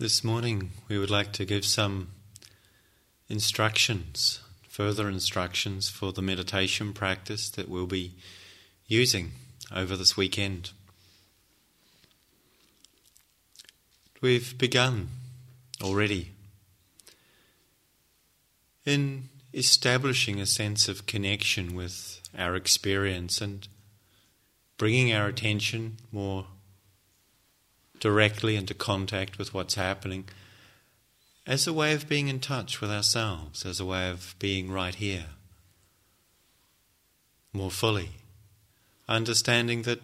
This morning we would like to give some instructions, further instructions for the meditation practice that we'll be using over this weekend. We've begun already in establishing a sense of connection with our experience and bringing our attention more directly into contact with what's happening as a way of being in touch with ourselves, as a way of being right here more fully, understanding that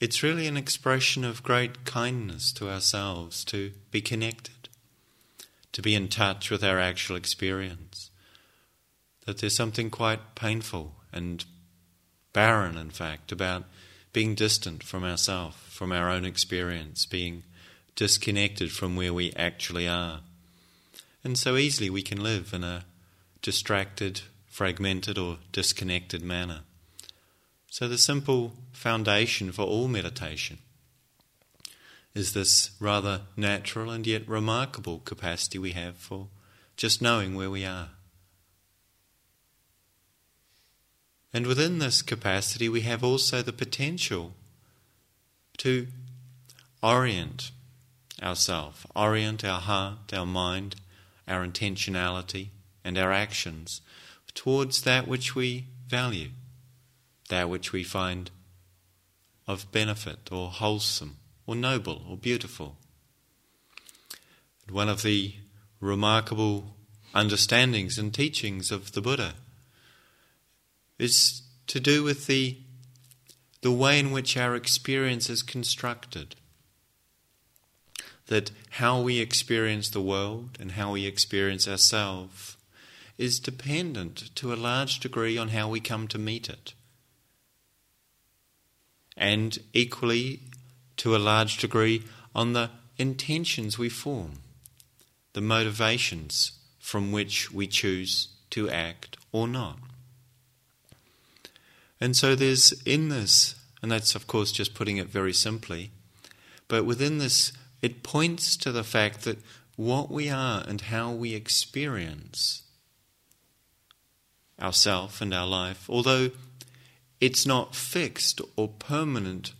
it's really an expression of great kindness to ourselves to be connected, to be in touch with our actual experience, that there's something quite painful and barren, in fact, about being distant from ourselves, from our own experience, being disconnected from where we actually are. And so easily we can live in a distracted, fragmented, or disconnected manner. So, the simple foundation for all meditation is this rather natural and yet remarkable capacity we have for just knowing where we are. And within this capacity, we have also the potential to orient ourselves, orient our heart, our mind, our intentionality, and our actions towards that which we value, that which we find of benefit or wholesome or noble or beautiful. One of the remarkable understandings and teachings of the Buddha is to do with the, the way in which our experience is constructed. That how we experience the world and how we experience ourselves is dependent to a large degree on how we come to meet it. And equally, to a large degree, on the intentions we form, the motivations from which we choose to act or not. And so there's in this, and that's of course just putting it very simply, but within this, it points to the fact that what we are and how we experience ourself and our life, although it's not fixed or permanent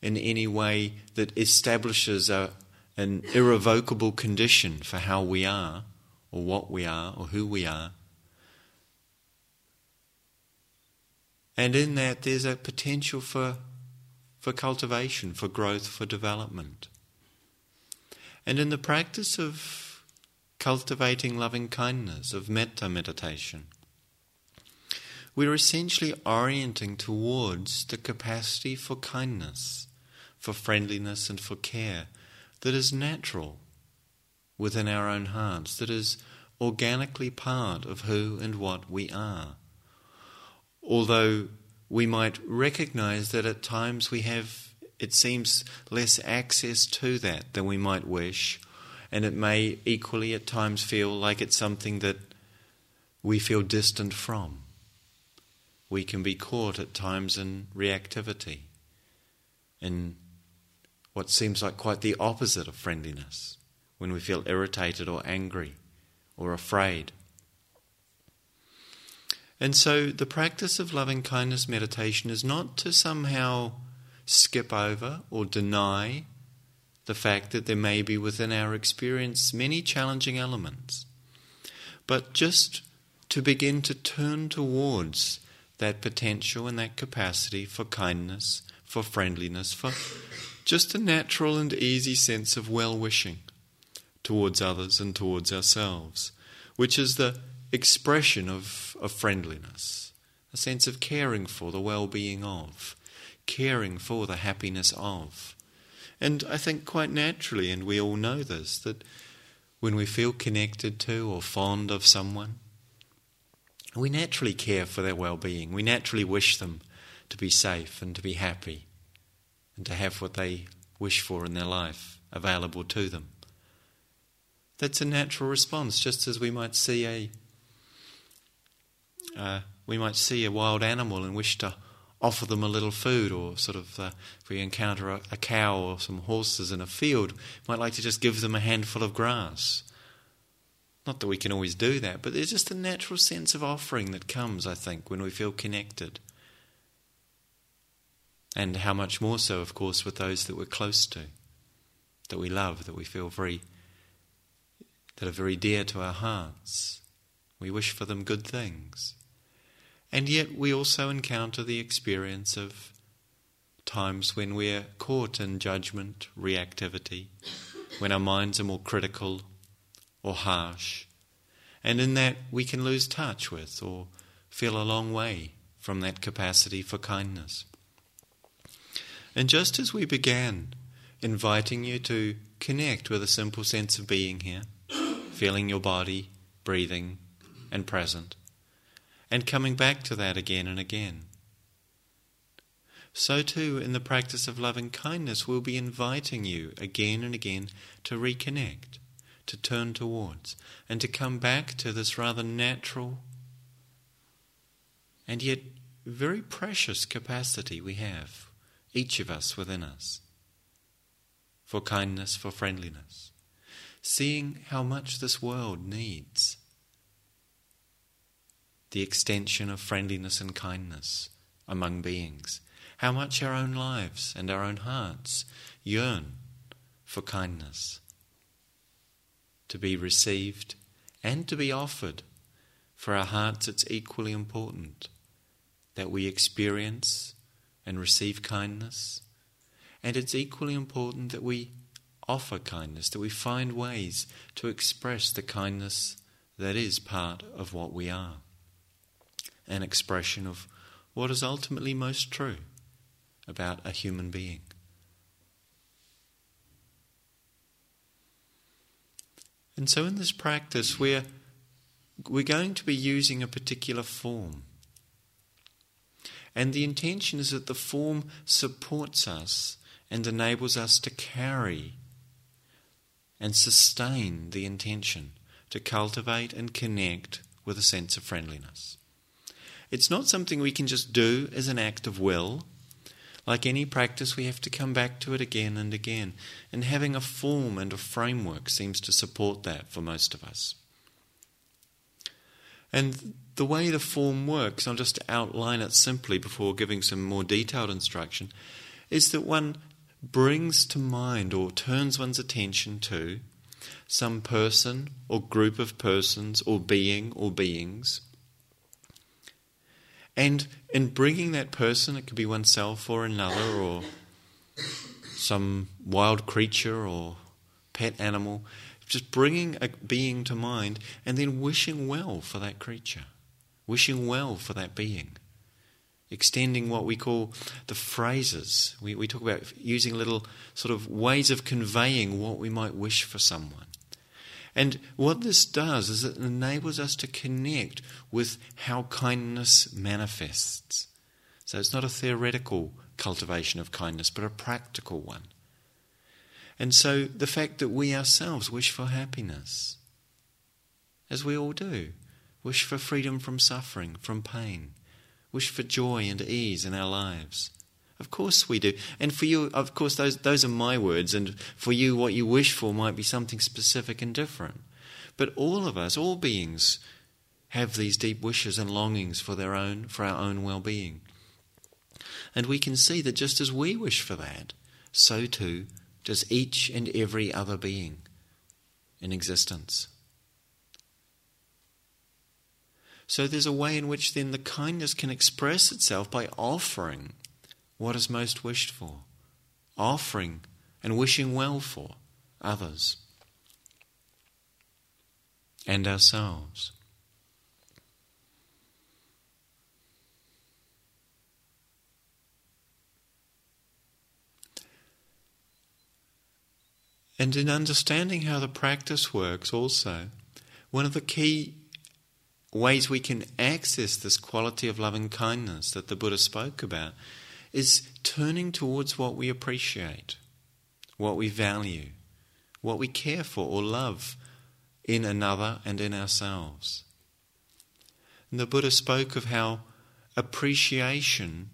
in any way that establishes a, an irrevocable condition for how we are, or what we are, or who we are. And in that, there's a potential for, for cultivation, for growth, for development. And in the practice of cultivating loving kindness, of metta meditation, we're essentially orienting towards the capacity for kindness, for friendliness, and for care that is natural within our own hearts, that is organically part of who and what we are although we might recognize that at times we have, it seems, less access to that than we might wish, and it may equally at times feel like it's something that we feel distant from. We can be caught at times in reactivity, in what seems like quite the opposite of friendliness, when we feel irritated or angry or afraid. And so the practice of loving kindness meditation is not to somehow skip over or deny the fact that there may be within our experience many challenging elements, but just to begin to turn towards that potential and that capacity for kindness, for friendliness, for just a natural and easy sense of well wishing towards others and towards ourselves, which is the expression of, of friendliness, a sense of caring for the well being of, caring for the happiness of. And I think quite naturally, and we all know this, that when we feel connected to or fond of someone, we naturally care for their well being. We naturally wish them to be safe and to be happy and to have what they wish for in their life available to them. That's a natural response, just as we might see a uh, we might see a wild animal and wish to offer them a little food, or sort of uh, if we encounter a, a cow or some horses in a field, might like to just give them a handful of grass. Not that we can always do that, but there's just a natural sense of offering that comes, I think, when we feel connected. And how much more so, of course, with those that we're close to, that we love, that we feel very, that are very dear to our hearts. We wish for them good things. And yet we also encounter the experience of times when we're caught in judgment, reactivity, when our minds are more critical or harsh. And in that we can lose touch with or feel a long way from that capacity for kindness. And just as we began inviting you to connect with a simple sense of being here, feeling your body, breathing, and present, and coming back to that again and again. So, too, in the practice of loving kindness, we'll be inviting you again and again to reconnect, to turn towards, and to come back to this rather natural and yet very precious capacity we have, each of us within us, for kindness, for friendliness, seeing how much this world needs the extension of friendliness and kindness among beings, how much our own lives and our own hearts yearn for kindness, to be received and to be offered. For our hearts, it's equally important that we experience and receive kindness, and it's equally important that we offer kindness, that we find ways to express the kindness that is part of what we are an expression of what is ultimately most true about a human being. And so, in this practice, we're, we're going to be using a particular form. And the intention is that the form supports us and enables us to carry and sustain the intention to cultivate and connect with a sense of friendliness. It's not something we can just do as an act of will. Like any practice, we have to come back to it again and again. And having a form and a framework seems to support that for most of us. And the way the form works, I'll just outline it simply before giving some more detailed instruction, is that one brings to mind or turns one's attention to some person or group of persons or being or beings and in bringing that person, it could be oneself or another or some wild creature or pet animal, just bringing a being to mind and then wishing well for that creature, wishing well for that being. Extending what we call the phrases. We, we talk about using little sort of ways of conveying what we might wish for someone. And what this does is it enables us to connect with how kindness manifests. So it's not a theoretical cultivation of kindness, but a practical one. And so the fact that we ourselves wish for happiness, as we all do, wish for freedom from suffering, from pain, wish for joy and ease in our lives of course we do. And for you, of course, those, those are my words. And for you, what you wish for might be something specific and different. But all of us, all beings, have these deep wishes and longings for their own, for our own well-being. And we can see that just as we wish for that, so too does each and every other being in existence. So there's a way in which then the kindness can express itself by offering what is most wished for, offering and wishing well for others and ourselves. And in understanding how the practice works, also, one of the key ways we can access this quality of loving kindness that the Buddha spoke about is turning towards what we appreciate, what we value, what we care for or love in another and in ourselves. And the Buddha spoke of how appreciation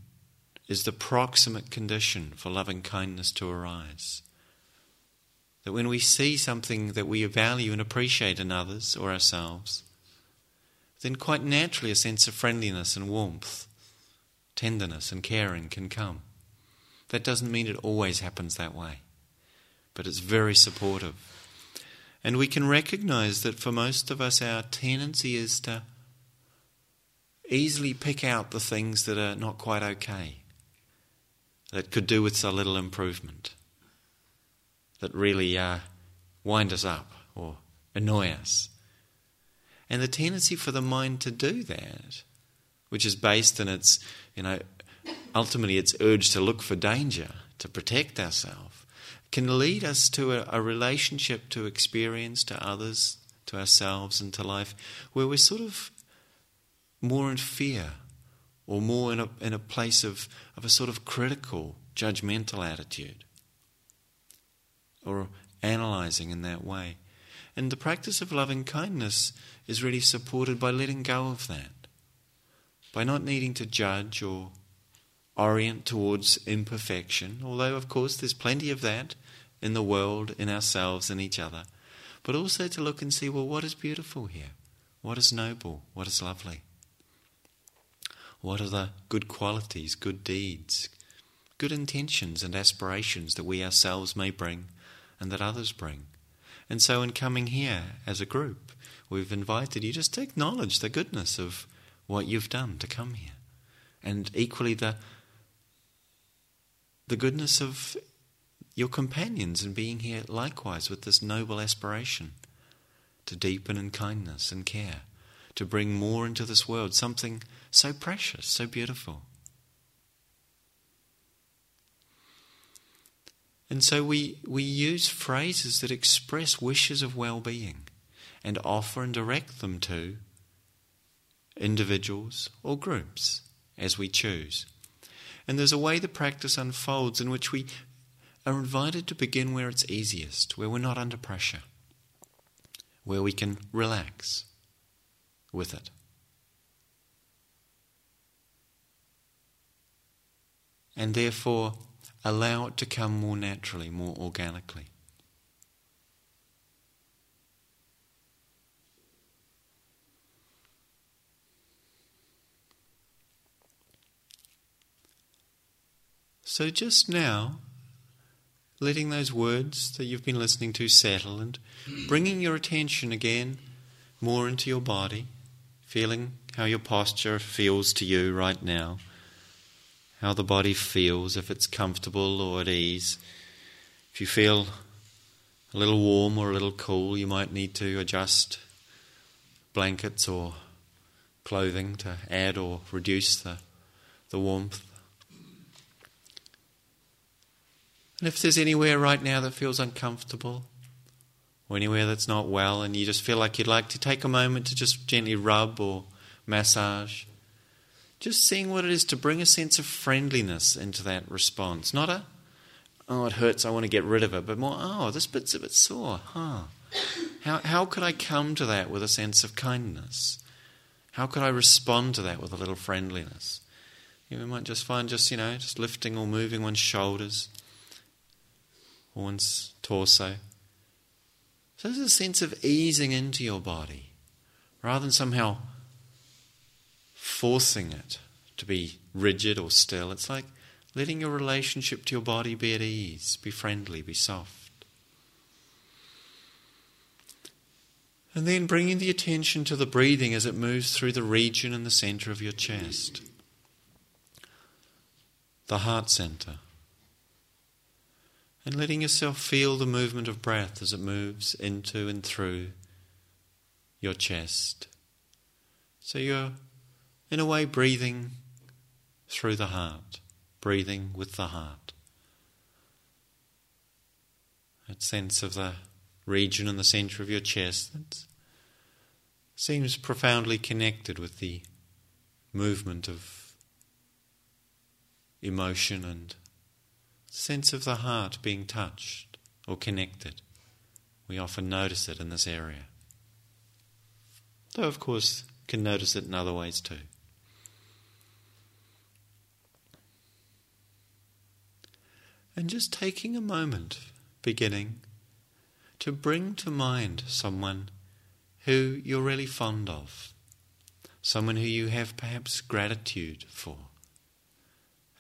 is the proximate condition for loving kindness to arise. That when we see something that we value and appreciate in others or ourselves, then quite naturally a sense of friendliness and warmth, tenderness and caring can come. That doesn't mean it always happens that way, but it's very supportive. And we can recognize that for most of us, our tendency is to easily pick out the things that are not quite okay, that could do with a little improvement, that really uh, wind us up or annoy us. And the tendency for the mind to do that, which is based in its, you know, ultimately its urge to look for danger, to protect ourselves, can lead us to a, a relationship to experience, to others, to ourselves, and to life where we're sort of more in fear or more in a, in a place of, of a sort of critical, judgmental attitude or analyzing in that way. And the practice of loving kindness is really supported by letting go of that, by not needing to judge or orient towards imperfection, although, of course, there's plenty of that in the world, in ourselves, in each other, but also to look and see, well, what is beautiful here? What is noble? What is lovely? What are the good qualities, good deeds, good intentions and aspirations that we ourselves may bring and that others bring? And so, in coming here as a group, we've invited you just to acknowledge the goodness of what you've done to come here, and equally the the goodness of your companions in being here likewise with this noble aspiration to deepen in kindness and care, to bring more into this world, something so precious, so beautiful. And so we, we use phrases that express wishes of well being and offer and direct them to individuals or groups as we choose. And there's a way the practice unfolds in which we are invited to begin where it's easiest, where we're not under pressure, where we can relax with it. And therefore, allow it to come more naturally, more organically. So, just now, letting those words that you've been listening to settle and bringing your attention again more into your body, feeling how your posture feels to you right now, how the body feels, if it's comfortable or at ease. If you feel a little warm or a little cool, you might need to adjust blankets or clothing to add or reduce the, the warmth. And if there's anywhere right now that feels uncomfortable, or anywhere that's not well, and you just feel like you'd like to take a moment to just gently rub or massage, just seeing what it is to bring a sense of friendliness into that response. Not a, oh, it hurts, I want to get rid of it, but more, oh, this bit's a bit sore, huh? How, how could I come to that with a sense of kindness? How could I respond to that with a little friendliness? You might just find just, you know, just lifting or moving one's shoulders one's torso. So there's a sense of easing into your body rather than somehow forcing it to be rigid or still. It's like letting your relationship to your body be at ease, be friendly, be soft. And then bringing the attention to the breathing as it moves through the region in the center of your chest, the heart center and letting yourself feel the movement of breath as it moves into and through your chest. So you're, in a way, breathing through the heart, breathing with the heart. That sense of the region in the center of your chest that seems profoundly connected with the movement of emotion and sense of the heart being touched or connected. We often notice it in this area. Though, of course, can notice it in other ways too. And just taking a moment, beginning, to bring to mind someone who you're really fond of, someone who you have perhaps gratitude for,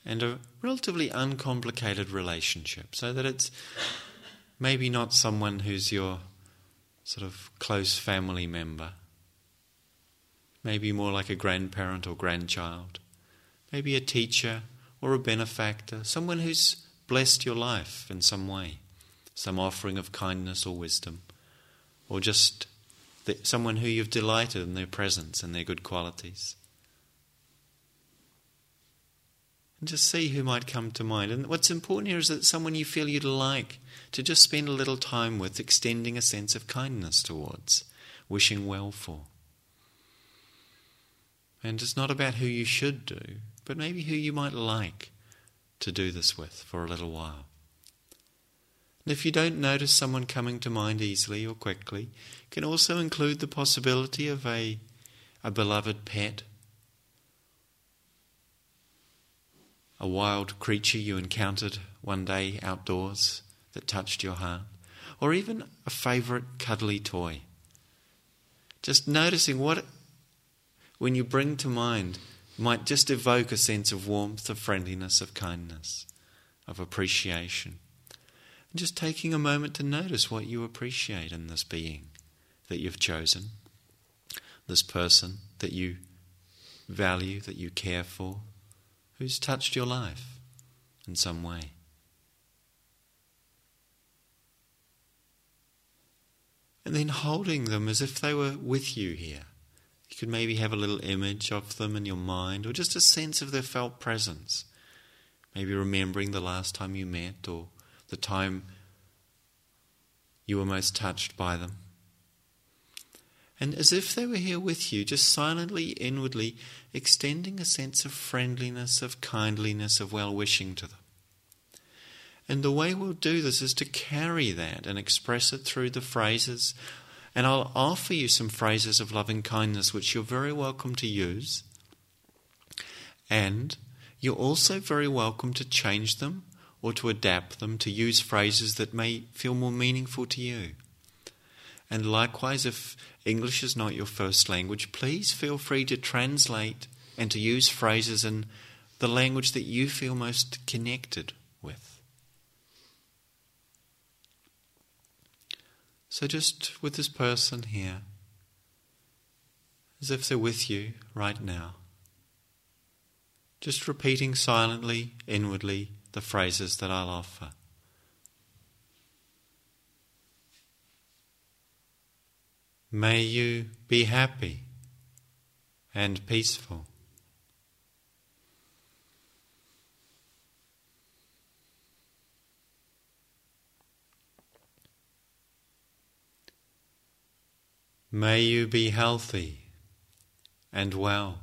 and a relatively uncomplicated relationship, so that it's maybe not someone who's your sort of close family member, maybe more like a grandparent or grandchild, maybe a teacher or a benefactor, someone who's blessed your life in some way, some offering of kindness or wisdom, or just someone who you've delighted in their presence and their good qualities. And just see who might come to mind. And what's important here is that someone you feel you'd like to just spend a little time with, extending a sense of kindness towards, wishing well for. And it's not about who you should do, but maybe who you might like to do this with for a little while. And if you don't notice someone coming to mind easily or quickly, you can also include the possibility of a, a beloved pet, a wild creature you encountered one day outdoors that touched your heart, or even a favourite cuddly toy. Just noticing what, when you bring to mind might just evoke a sense of warmth, of friendliness, of kindness, of appreciation. And just taking a moment to notice what you appreciate in this being that you've chosen, this person that you value, that you care for, who's touched your life in some way. And then holding them as if they were with you here You could maybe have a little image of them in your mind, or just a sense of their felt presence. Maybe remembering the last time you met, or the time you were most touched by them. And as if they were here with you, just silently, inwardly, extending a sense of friendliness, of kindliness, of well wishing to them. And the way we'll do this is to carry that and express it through the phrases and I'll offer you some phrases of loving kindness which you're very welcome to use. And you're also very welcome to change them or to adapt them to use phrases that may feel more meaningful to you. And likewise, if English is not your first language, please feel free to translate and to use phrases in the language that you feel most connected with. So, just with this person here, as if they're with you right now, just repeating silently, inwardly, the phrases that I'll offer. May you be happy and peaceful. May you be healthy and well.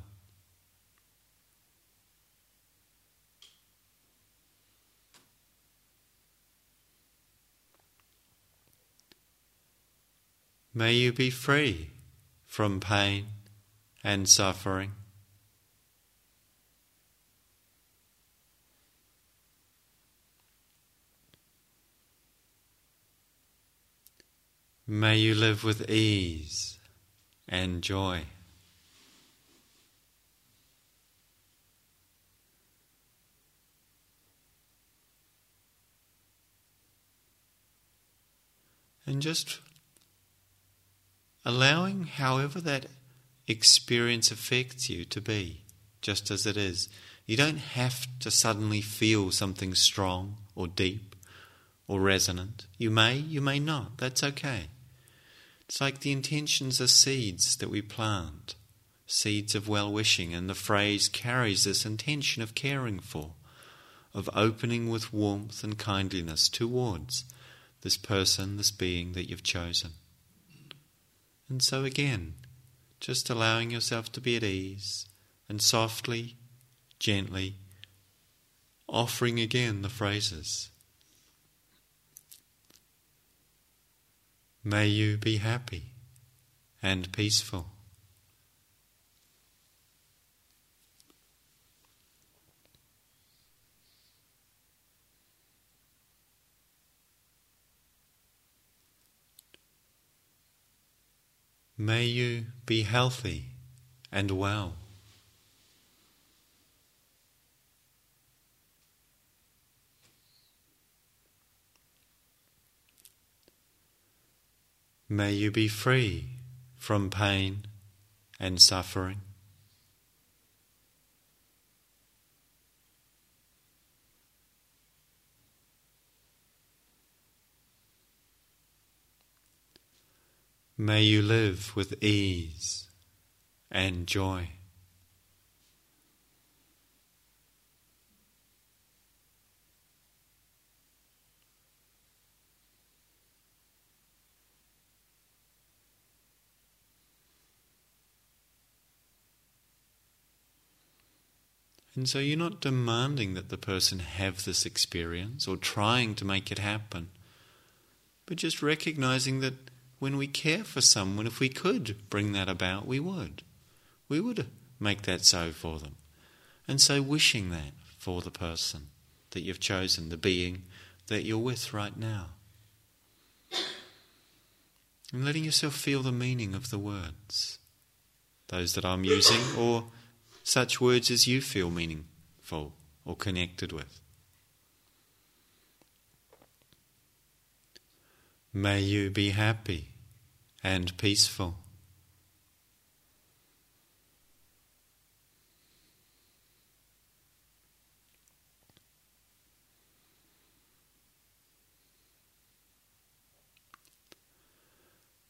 May you be free from pain and suffering. May you live with ease and joy. And just allowing however that experience affects you to be, just as it is. You don't have to suddenly feel something strong or deep or resonant. You may, you may not. That's okay. It's like the intentions are seeds that we plant, seeds of well wishing, and the phrase carries this intention of caring for, of opening with warmth and kindliness towards this person, this being that you've chosen. And so again, just allowing yourself to be at ease and softly, gently offering again the phrases May you be happy and peaceful. May you be healthy and well. May you be free from pain and suffering. May you live with ease and joy. And so you're not demanding that the person have this experience or trying to make it happen, but just recognizing that when we care for someone, if we could bring that about, we would. We would make that so for them. And so wishing that for the person that you've chosen, the being that you're with right now. And letting yourself feel the meaning of the words, those that I'm using, or such words as you feel meaningful or connected with. May you be happy and peaceful.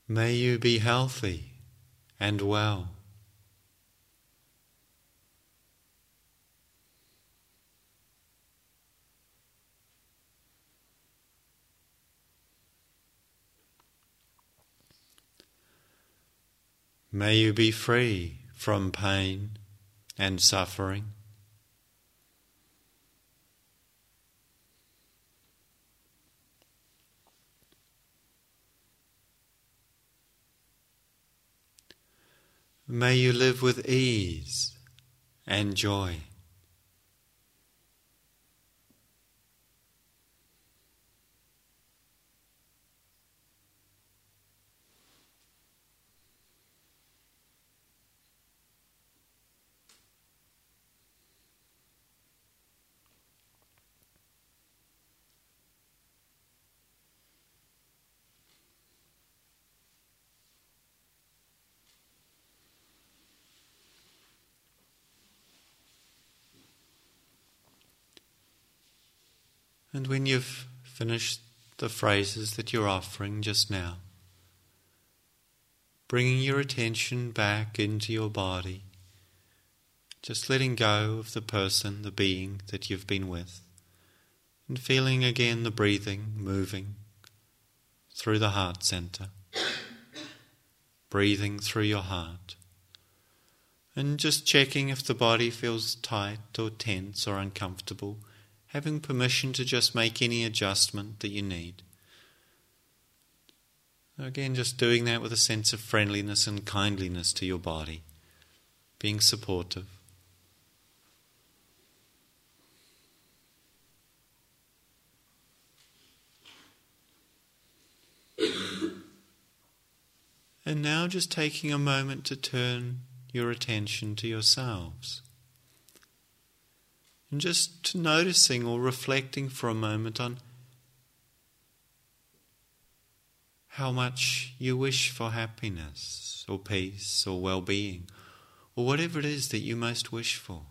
May you be healthy and well. May you be free from pain and suffering. May you live with ease and joy. And when you've finished the phrases that you're offering just now, bringing your attention back into your body, just letting go of the person, the being that you've been with, and feeling again the breathing moving through the heart center, breathing through your heart, and just checking if the body feels tight or tense or uncomfortable having permission to just make any adjustment that you need. Again, just doing that with a sense of friendliness and kindliness to your body, being supportive. And now just taking a moment to turn your attention to yourselves. And just noticing or reflecting for a moment on how much you wish for happiness or peace or well being or whatever it is that you most wish for.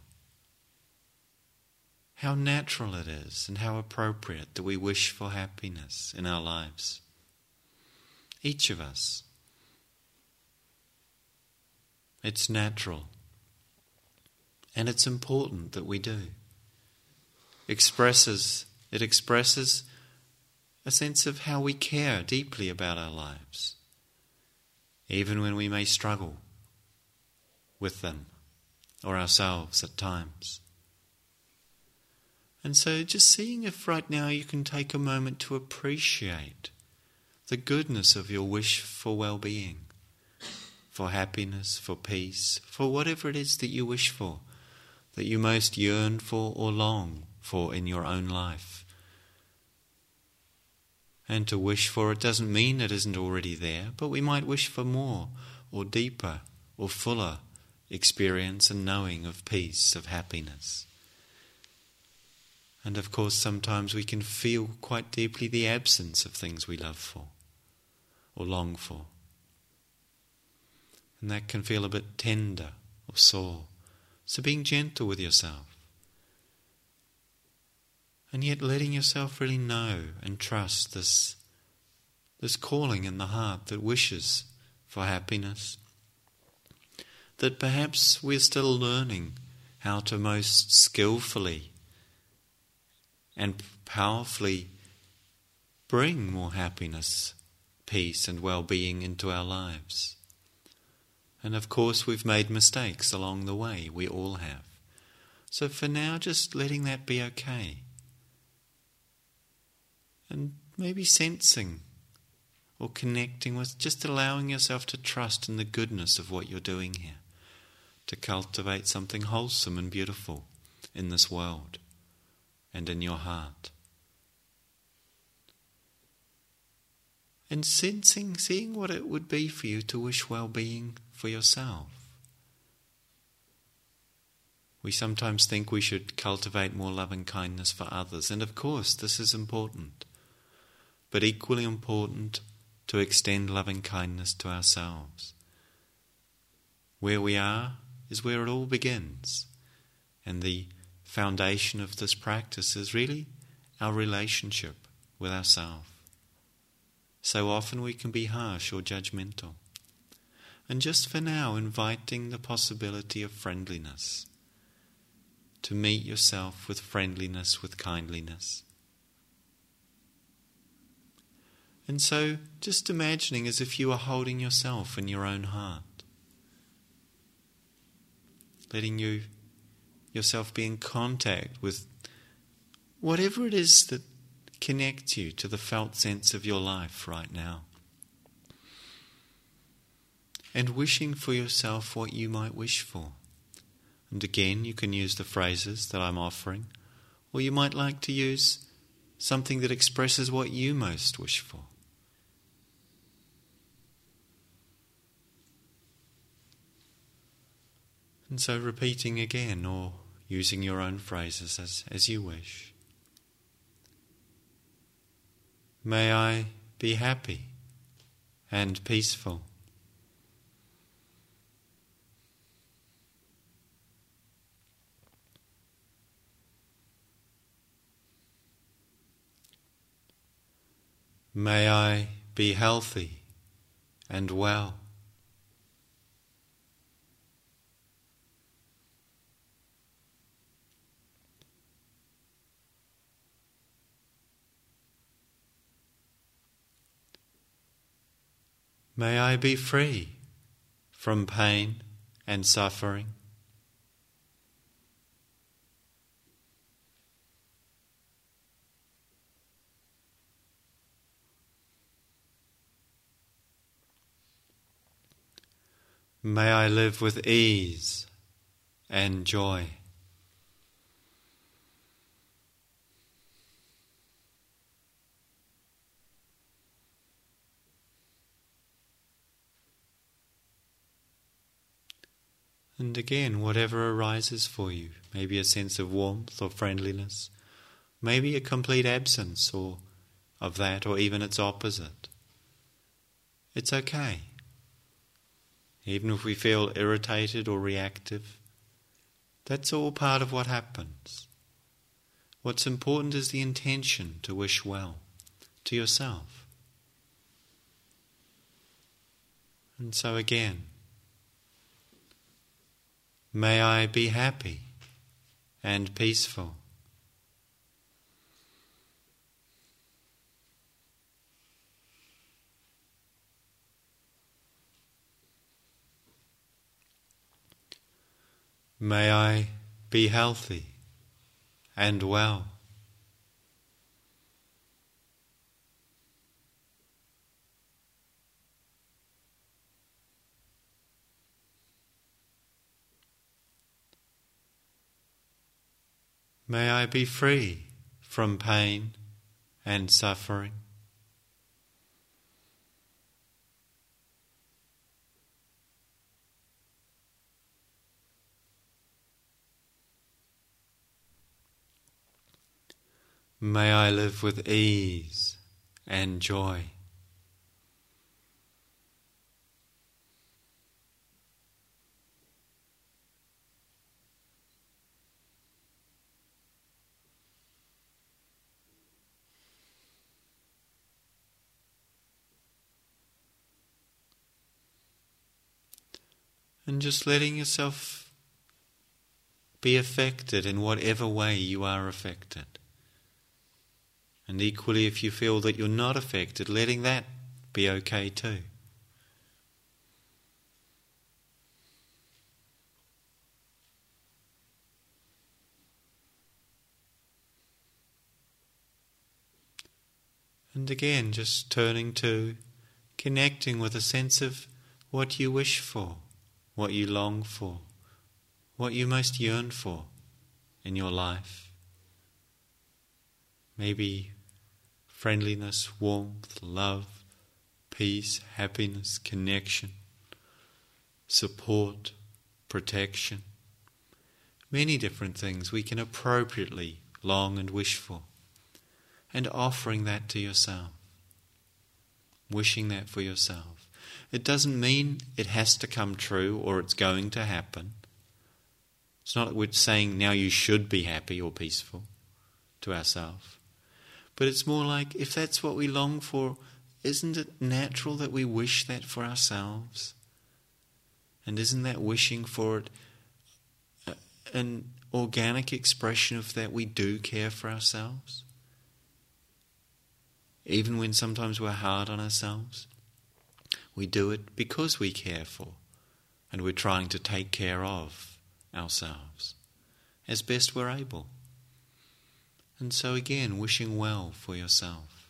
How natural it is and how appropriate that we wish for happiness in our lives. Each of us. It's natural. And it's important that we do expresses it expresses a sense of how we care deeply about our lives, even when we may struggle with them or ourselves at times. And so, just seeing if right now you can take a moment to appreciate the goodness of your wish for well being, for happiness, for peace, for whatever it is that you wish for, that you most yearn for or long for in your own life. And to wish for it doesn't mean it isn't already there, but we might wish for more or deeper or fuller experience and knowing of peace, of happiness. And of course, sometimes we can feel quite deeply the absence of things we love for or long for. And that can feel a bit tender or sore. So being gentle with yourself. And yet letting yourself really know and trust this, this calling in the heart that wishes for happiness. That perhaps we're still learning how to most skillfully and powerfully bring more happiness, peace, and well being into our lives. And of course, we've made mistakes along the way. We all have. So for now, just letting that be okay. And maybe sensing or connecting with, just allowing yourself to trust in the goodness of what you're doing here, to cultivate something wholesome and beautiful in this world and in your heart. And sensing, seeing what it would be for you to wish well being for yourself. We sometimes think we should cultivate more loving kindness for others, and of course, this is important. But equally important to extend loving kindness to ourselves. Where we are is where it all begins, and the foundation of this practice is really our relationship with ourselves. So often we can be harsh or judgmental and just for now inviting the possibility of friendliness. To meet yourself with friendliness, with kindliness. And so, just imagining as if you are holding yourself in your own heart, letting you yourself be in contact with whatever it is that connects you to the felt sense of your life right now and wishing for yourself what you might wish for. And again, you can use the phrases that I'm offering, or you might like to use something that expresses what you most wish for. And so repeating again or using your own phrases as, as you wish. May I be happy and peaceful. May I be healthy and well. May I be free from pain and suffering. May I live with ease and joy. And again, whatever arises for you, maybe a sense of warmth or friendliness, maybe a complete absence or of that, or even its opposite. It's okay. Even if we feel irritated or reactive, that's all part of what happens. What's important is the intention to wish well to yourself. And so again, may I be happy and peaceful. May I be healthy and well. May I be free from pain and suffering. May I live with ease and joy. And just letting yourself be affected in whatever way you are affected. And equally, if you feel that you're not affected, letting that be okay too. And again, just turning to connecting with a sense of what you wish for, what you long for, what you most yearn for in your life. Maybe friendliness, warmth, love, peace, happiness, connection, support, protection. Many different things we can appropriately long and wish for. And offering that to yourself. Wishing that for yourself. It doesn't mean it has to come true or it's going to happen. It's not that we're saying now you should be happy or peaceful to ourselves. But it's more like if that's what we long for, isn't it natural that we wish that for ourselves? And isn't that wishing for it uh, an organic expression of that we do care for ourselves? Even when sometimes we're hard on ourselves, we do it because we care for and we're trying to take care of ourselves as best we're able. And so, again, wishing well for yourself.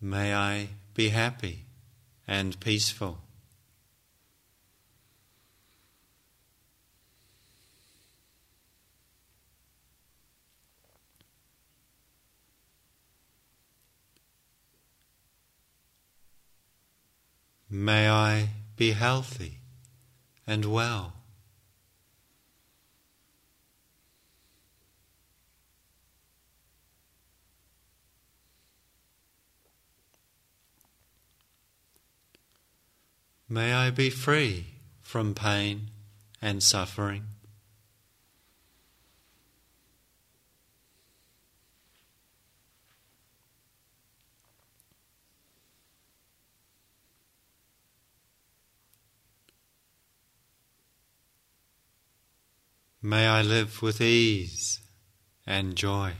May I be happy and peaceful. May I be healthy and well. May I be free from pain and suffering. May I live with ease and joy.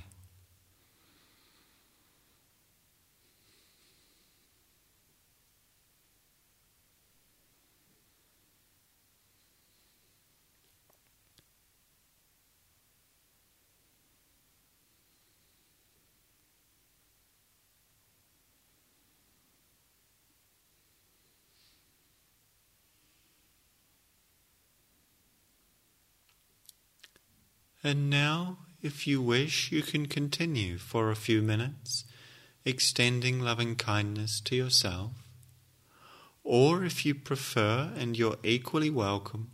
And now, if you wish, you can continue for a few minutes, extending loving kindness to yourself. Or if you prefer, and you're equally welcome,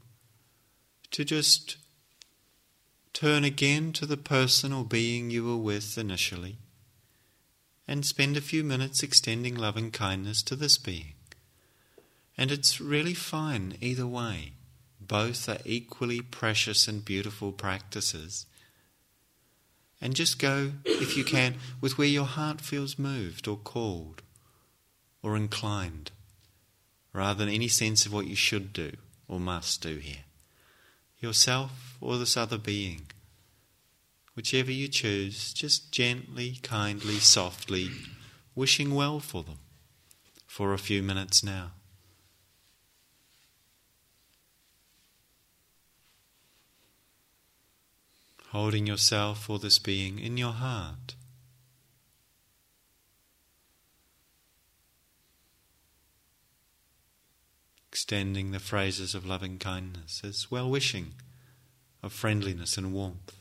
to just turn again to the person or being you were with initially and spend a few minutes extending loving kindness to this being. And it's really fine either way. Both are equally precious and beautiful practices. And just go, if you can, with where your heart feels moved or called or inclined, rather than any sense of what you should do or must do here. Yourself or this other being. Whichever you choose, just gently, kindly, softly, wishing well for them for a few minutes now. Holding yourself or this being in your heart. Extending the phrases of loving kindness as well wishing, of friendliness and warmth.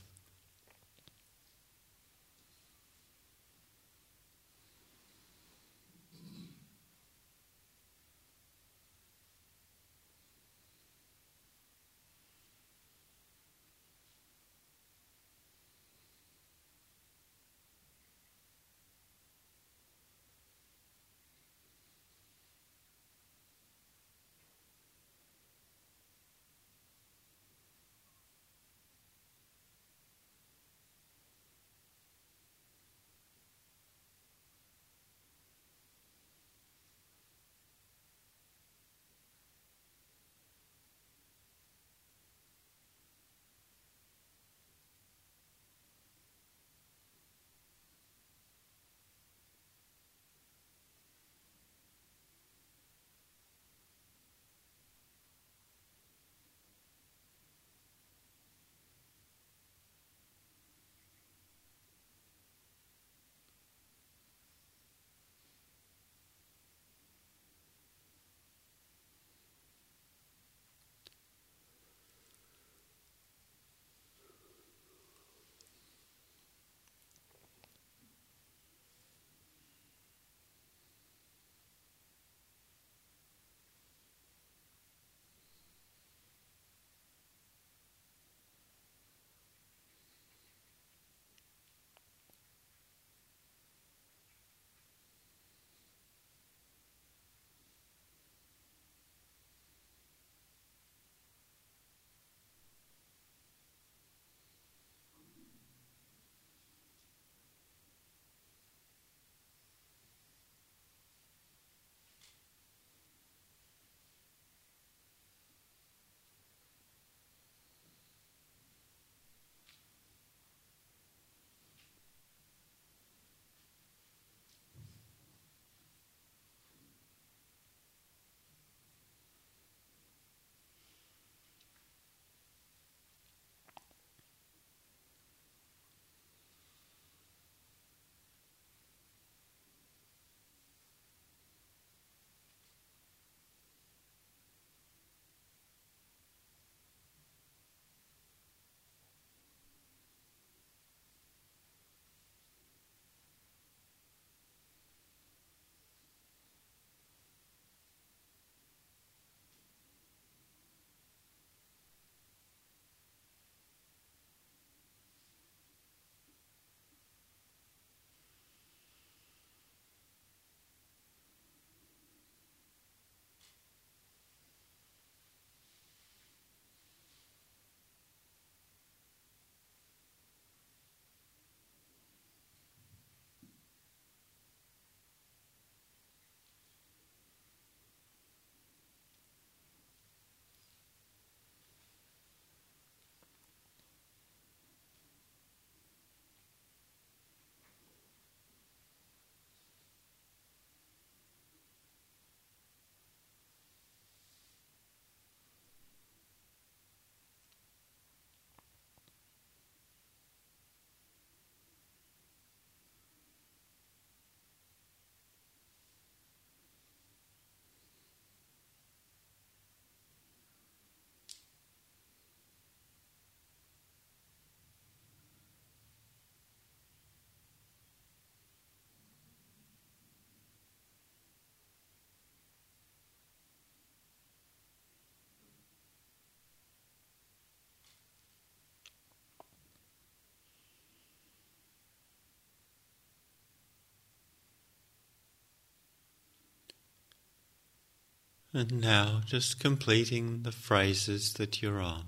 And now just completing the phrases that you're on.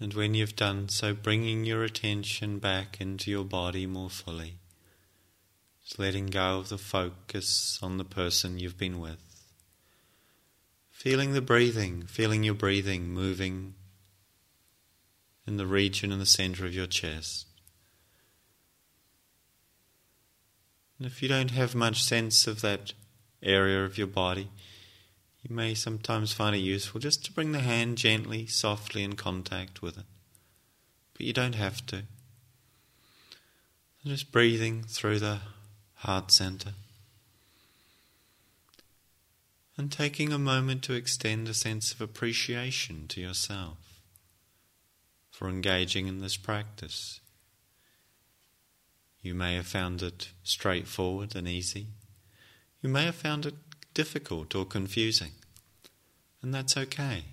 And when you've done so, bringing your attention back into your body more fully. Just letting go of the focus on the person you've been with. Feeling the breathing, feeling your breathing moving in the region in the center of your chest. And if you don't have much sense of that area of your body, you may sometimes find it useful just to bring the hand gently, softly in contact with it. But you don't have to. just breathing through the heart center. And taking a moment to extend a sense of appreciation to yourself for engaging in this practice. You may have found it straightforward and easy. You may have found it difficult or confusing, and that's okay.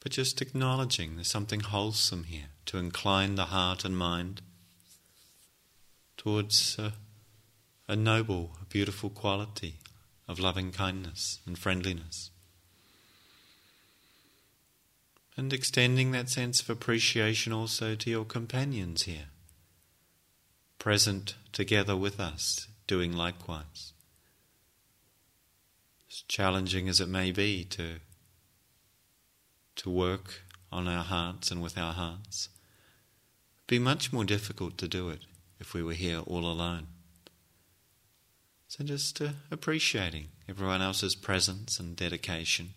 But just acknowledging there's something wholesome here to incline the heart and mind towards a, a noble, a beautiful quality of loving kindness and friendliness. And extending that sense of appreciation also to your companions here, present together with us, doing likewise as challenging as it may be to, to work on our hearts and with our hearts, it'd be much more difficult to do it if we were here all alone. So just uh, appreciating everyone else's presence and dedication,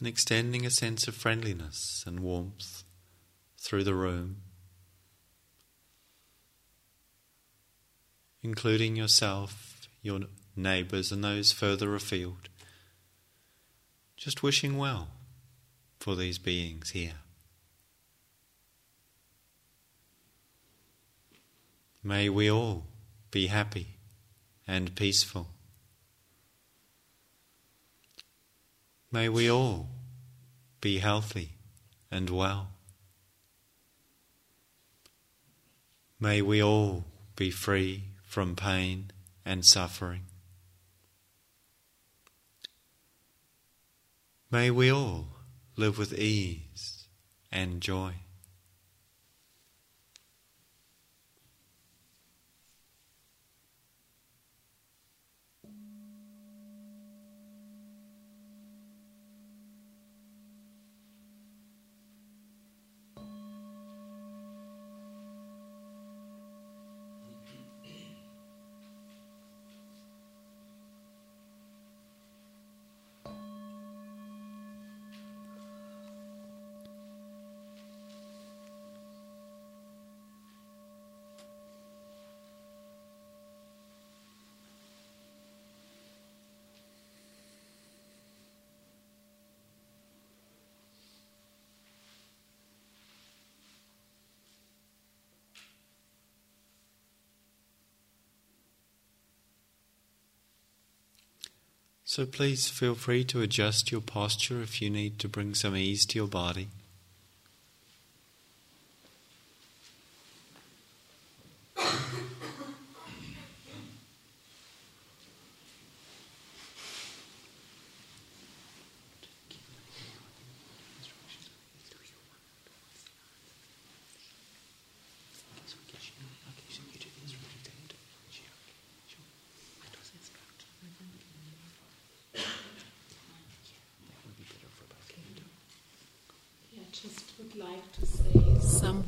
and extending a sense of friendliness and warmth through the room, including yourself, your neighbours, and those further afield. Just wishing well for these beings here. May we all be happy and peaceful. May we all be healthy and well. May we all be free from pain and suffering. May we all live with ease and joy. So please feel free to adjust your posture if you need to bring some ease to your body.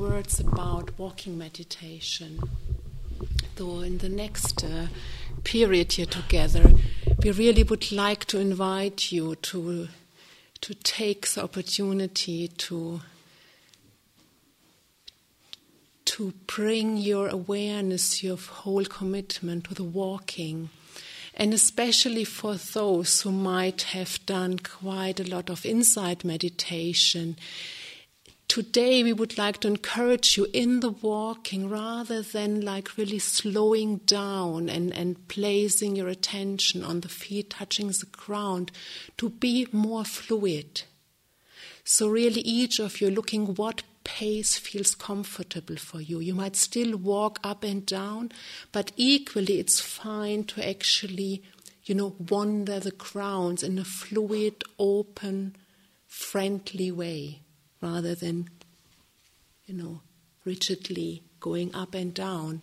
Words about walking meditation. Though in the next uh, period here together, we really would like to invite you to to take the opportunity to to bring your awareness, your whole commitment to the walking. And especially for those who might have done quite a lot of insight meditation, today we would like to encourage you in the walking rather than like really slowing down and, and placing your attention on the feet touching the ground to be more fluid. So, really, each of you looking what pace feels comfortable for you. You might still walk up and down, but equally it's fine to actually, you know, wander the grounds in a fluid, open, friendly way rather than, you know, rigidly going up and down.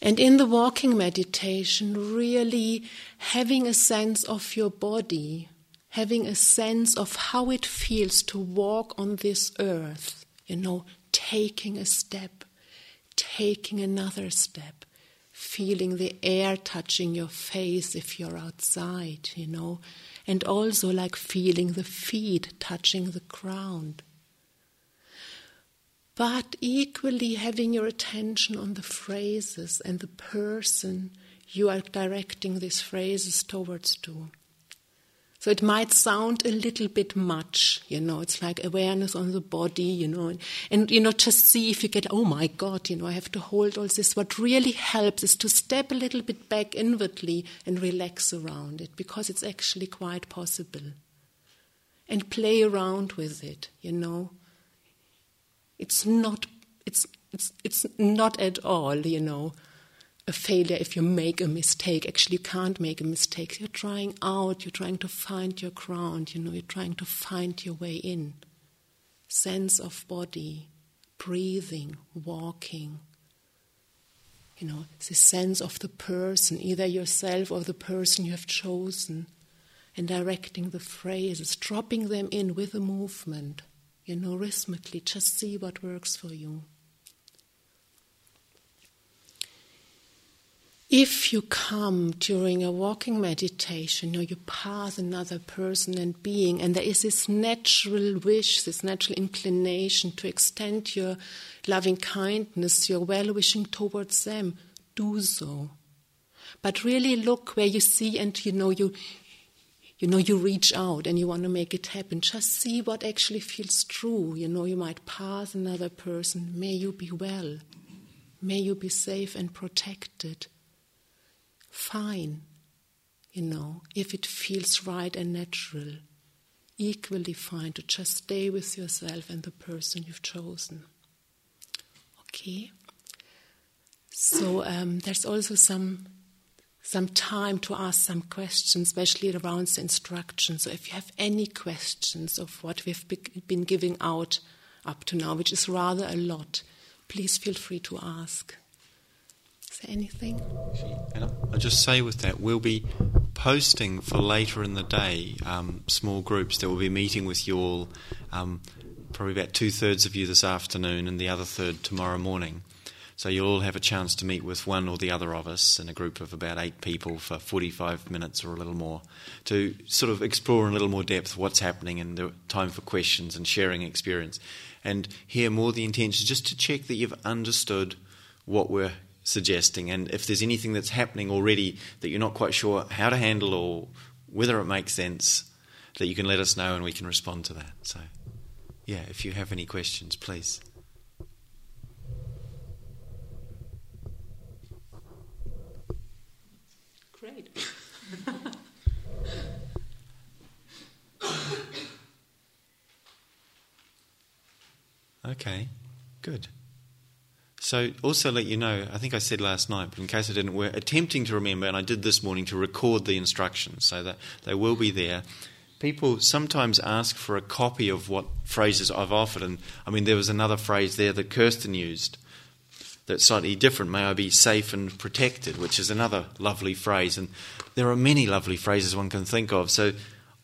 And in the walking meditation, really having a sense of your body, having a sense of how it feels to walk on this earth, you know, taking a step, taking another step, feeling the air touching your face if you're outside, you know, and also like feeling the feet touching the ground but equally having your attention on the phrases and the person you are directing these phrases towards to. So it might sound a little bit much, you know, it's like awareness on the body, you know, and, and, you know, just see if you get, oh my God, you know, I have to hold all this. What really helps is to step a little bit back inwardly and relax around it because it's actually quite possible. And play around with it, you know. It's not, it's, it's, it's not at all, you know, a failure if you make a mistake. Actually, you can't make a mistake. You're trying out, you're trying to find your ground, you know, you're trying to find your way in. Sense of body, breathing, walking. You know, the sense of the person, either yourself or the person you have chosen, and directing the phrases, dropping them in with a movement you know, rhythmically. Just see what works for you. If you come during a walking meditation, or you pass another person and being, and there is this natural wish, this natural inclination to extend your loving kindness, your well wishing towards them, do so. But really look where you see and you know you you know, you reach out and you want to make it happen. Just see what actually feels true. You know, you might pass another person. May you be well. May you be safe and protected. Fine. You know, if it feels right and natural, equally fine to just stay with yourself and the person you've chosen. Okay? So um, there's also some some time to ask some questions, especially around the instructions. So, if you have any questions of what we've been giving out up to now, which is rather a lot, please feel free to ask. Is there anything? And I'll just say with that, we'll be posting for later in the day um, small groups that will be meeting with you all, um, probably about two thirds of you this afternoon and the other third tomorrow morning. So you'll all have a chance to meet with one or the other of us in a group of about eight people for 45 minutes or a little more to sort of explore in a little more depth what's happening and the time for questions and sharing experience. And here, more the intention is just to check that you've understood what we're suggesting and if there's anything that's happening already that you're not quite sure how to handle or whether it makes sense, that you can let us know and we can respond to that. So, yeah, if you have any questions, please. Great. okay, good. So, also let you know, I think I said last night, but in case I didn't, we're attempting to remember, and I did this morning to record the instructions so that they will be there. People sometimes ask for a copy of what phrases I've offered, and I mean, there was another phrase there that Kirsten used that's slightly different. May I be safe and protected, which is another lovely phrase. And there are many lovely phrases one can think of. So,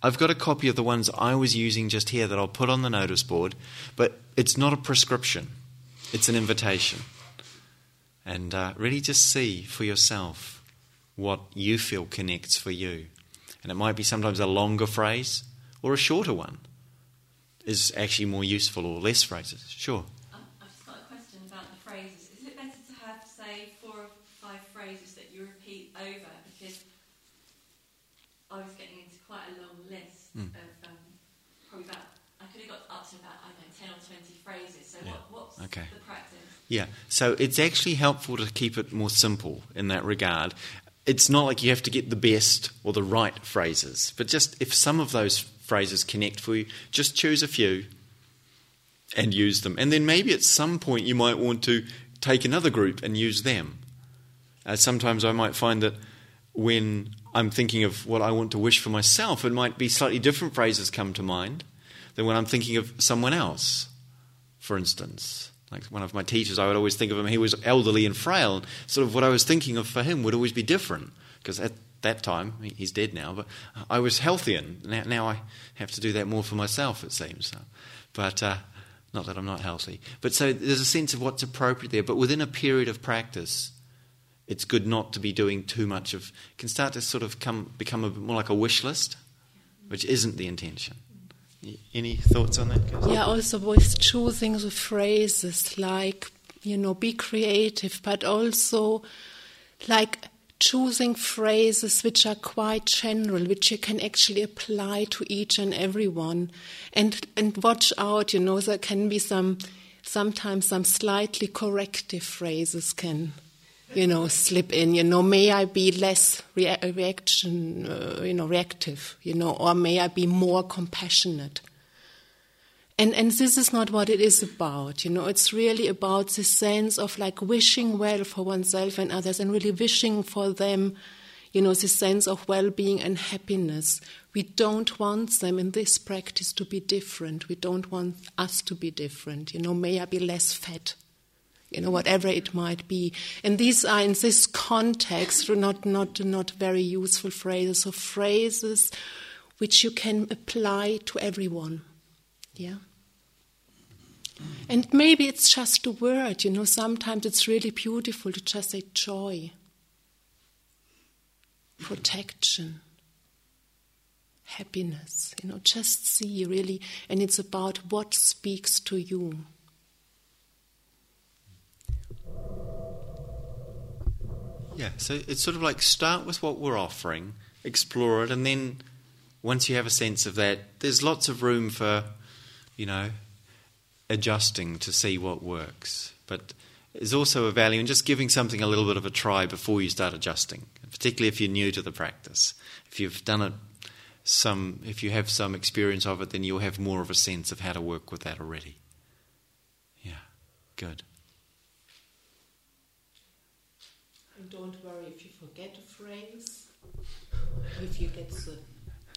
I've got a copy of the ones I was using just here that I'll put on the notice board, but it's not a prescription, it's an invitation. And uh, really just see for yourself what you feel connects for you. And it might be sometimes a longer phrase or a shorter one is actually more useful or less phrases. Sure. Um, I've just got a question about the phrases. Is it better to have, say, four or five phrases that you repeat over? Because I was getting into quite a long list mm. of um, probably about, I could have got up to about, I don't know, 10 or 20 phrases. So yeah. what, what's okay. Yeah, so it's actually helpful to keep it more simple in that regard. It's not like you have to get the best or the right phrases, but just if some of those phrases connect for you, just choose a few and use them. And then maybe at some point you might want to take another group and use them. Uh, sometimes I might find that when I'm thinking of what I want to wish for myself, it might be slightly different phrases come to mind than when I'm thinking of someone else, for instance. Like one of my teachers, I would always think of him, he was elderly and frail. Sort of what I was thinking of for him would always be different because at that time, he's dead now, but I was healthy and now, now I have to do that more for myself, it seems. But uh, not that I'm not healthy. But so there's a sense of what's appropriate there. But within a period of practice, it's good not to be doing too much of. can start to sort of come become a more like a wish list, which isn't the intention. Any thoughts on that? Yeah, also with choosing the phrases like, you know, be creative, but also like choosing phrases which are quite general, which you can actually apply to each and every one. And, and watch out, you know, there can be some, sometimes some slightly corrective phrases can, you know, slip in. You know, may I be less rea- reaction, uh, you know, reactive, you know, or may I be more compassionate. And, and this is not what it is about, you know. It's really about this sense of like wishing well for oneself and others, and really wishing for them, you know, this sense of well-being and happiness. We don't want them in this practice to be different. We don't want us to be different. You know, may I be less fat, you know, whatever it might be. And these are in this context not not not very useful phrases, so phrases which you can apply to everyone. Yeah. And maybe it's just a word, you know, sometimes it's really beautiful to just say joy, protection, happiness, you know, just see really, and it's about what speaks to you. Yeah, so it's sort of like start with what we're offering, explore it, and then once you have a sense of that, there's lots of room for you know, adjusting to see what works. But there's also a value in just giving something a little bit of a try before you start adjusting, particularly if you're new to the practice. If you've done it some, if you have some experience of it, then you'll have more of a sense of how to work with that already. Yeah, good. And don't worry if you forget a phrase, if you get the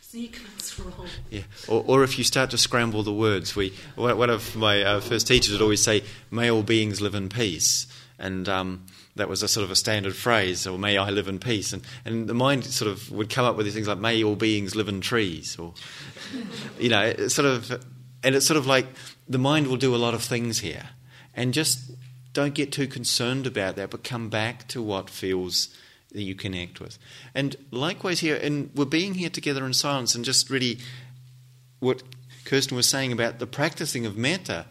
sequence wrong. Yeah, or, or if you start to scramble the words. We one of my uh, first teachers would always say, "May all beings live in peace," and um, that was a sort of a standard phrase, or "May I live in peace," and and the mind sort of would come up with these things like "May all beings live in trees," or you know, sort of, and it's sort of like the mind will do a lot of things here, and just don't get too concerned about that, but come back to what feels that you connect with. And likewise here, and we're being here together in silence and just really what Kirsten was saying about the practicing of metta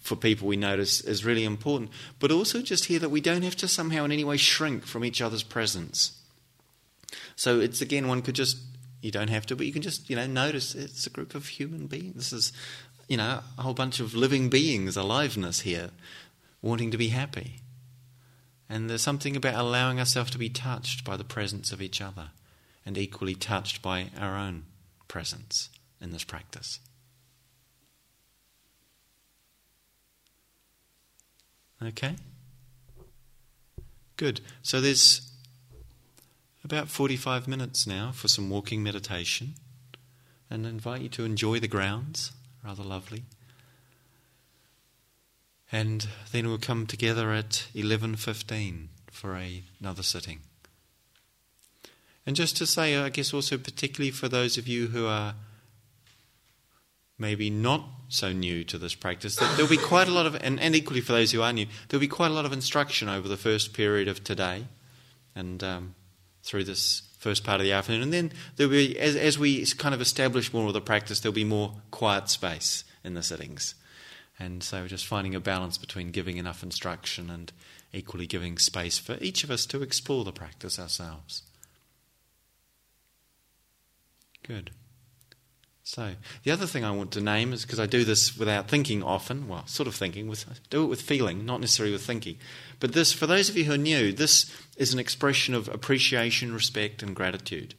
for people we notice is really important. But also just here that we don't have to somehow in any way shrink from each other's presence. So it's again, one could just, you don't have to, but you can just, you know, notice it's a group of human beings. This is, you know, a whole bunch of living beings, aliveness here, wanting to be happy. And there's something about allowing ourselves to be touched by the presence of each other and equally touched by our own presence in this practice. Okay? Good. So there's about 45 minutes now for some walking meditation and I invite you to enjoy the grounds, rather lovely and then we'll come together at 11:15 for a, another sitting. And just to say, I guess also particularly for those of you who are maybe not so new to this practice, that there'll be quite a lot of, and, and equally for those who are new, there'll be quite a lot of instruction over the first period of today, and um, through this first part of the afternoon, and then there'll be, as, as we kind of establish more of the practice, there'll be more quiet space in the sittings. And so just finding a balance between giving enough instruction and equally giving space for each of us to explore the practice ourselves. Good. So, the other thing I want to name is because I do this without thinking often, well, sort of thinking, with, do it with feeling, not necessarily with thinking. But this, for those of you who are new, this is an expression of appreciation, respect, and gratitude.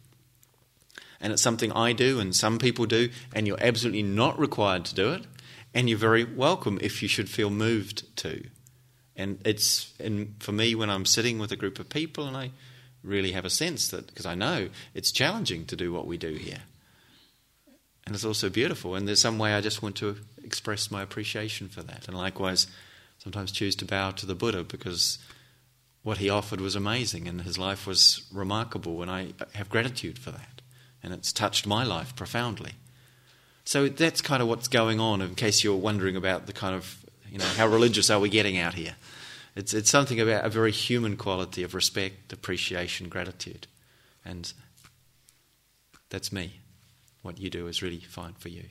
And it's something I do and some people do, and you're absolutely not required to do it. And you're very welcome if you should feel moved to. And it's and for me when I'm sitting with a group of people and I really have a sense that because I know it's challenging to do what we do here. And it's also beautiful and there's some way I just want to express my appreciation for that. And likewise sometimes choose to bow to the Buddha because what he offered was amazing and his life was remarkable and I have gratitude for that. And it's touched my life profoundly. So that's kind of what's going on in case you're wondering about the kind of, you know, how religious are we getting out here? It's, it's something about a very human quality of respect, appreciation, gratitude. And that's me. What you do is really fine for you.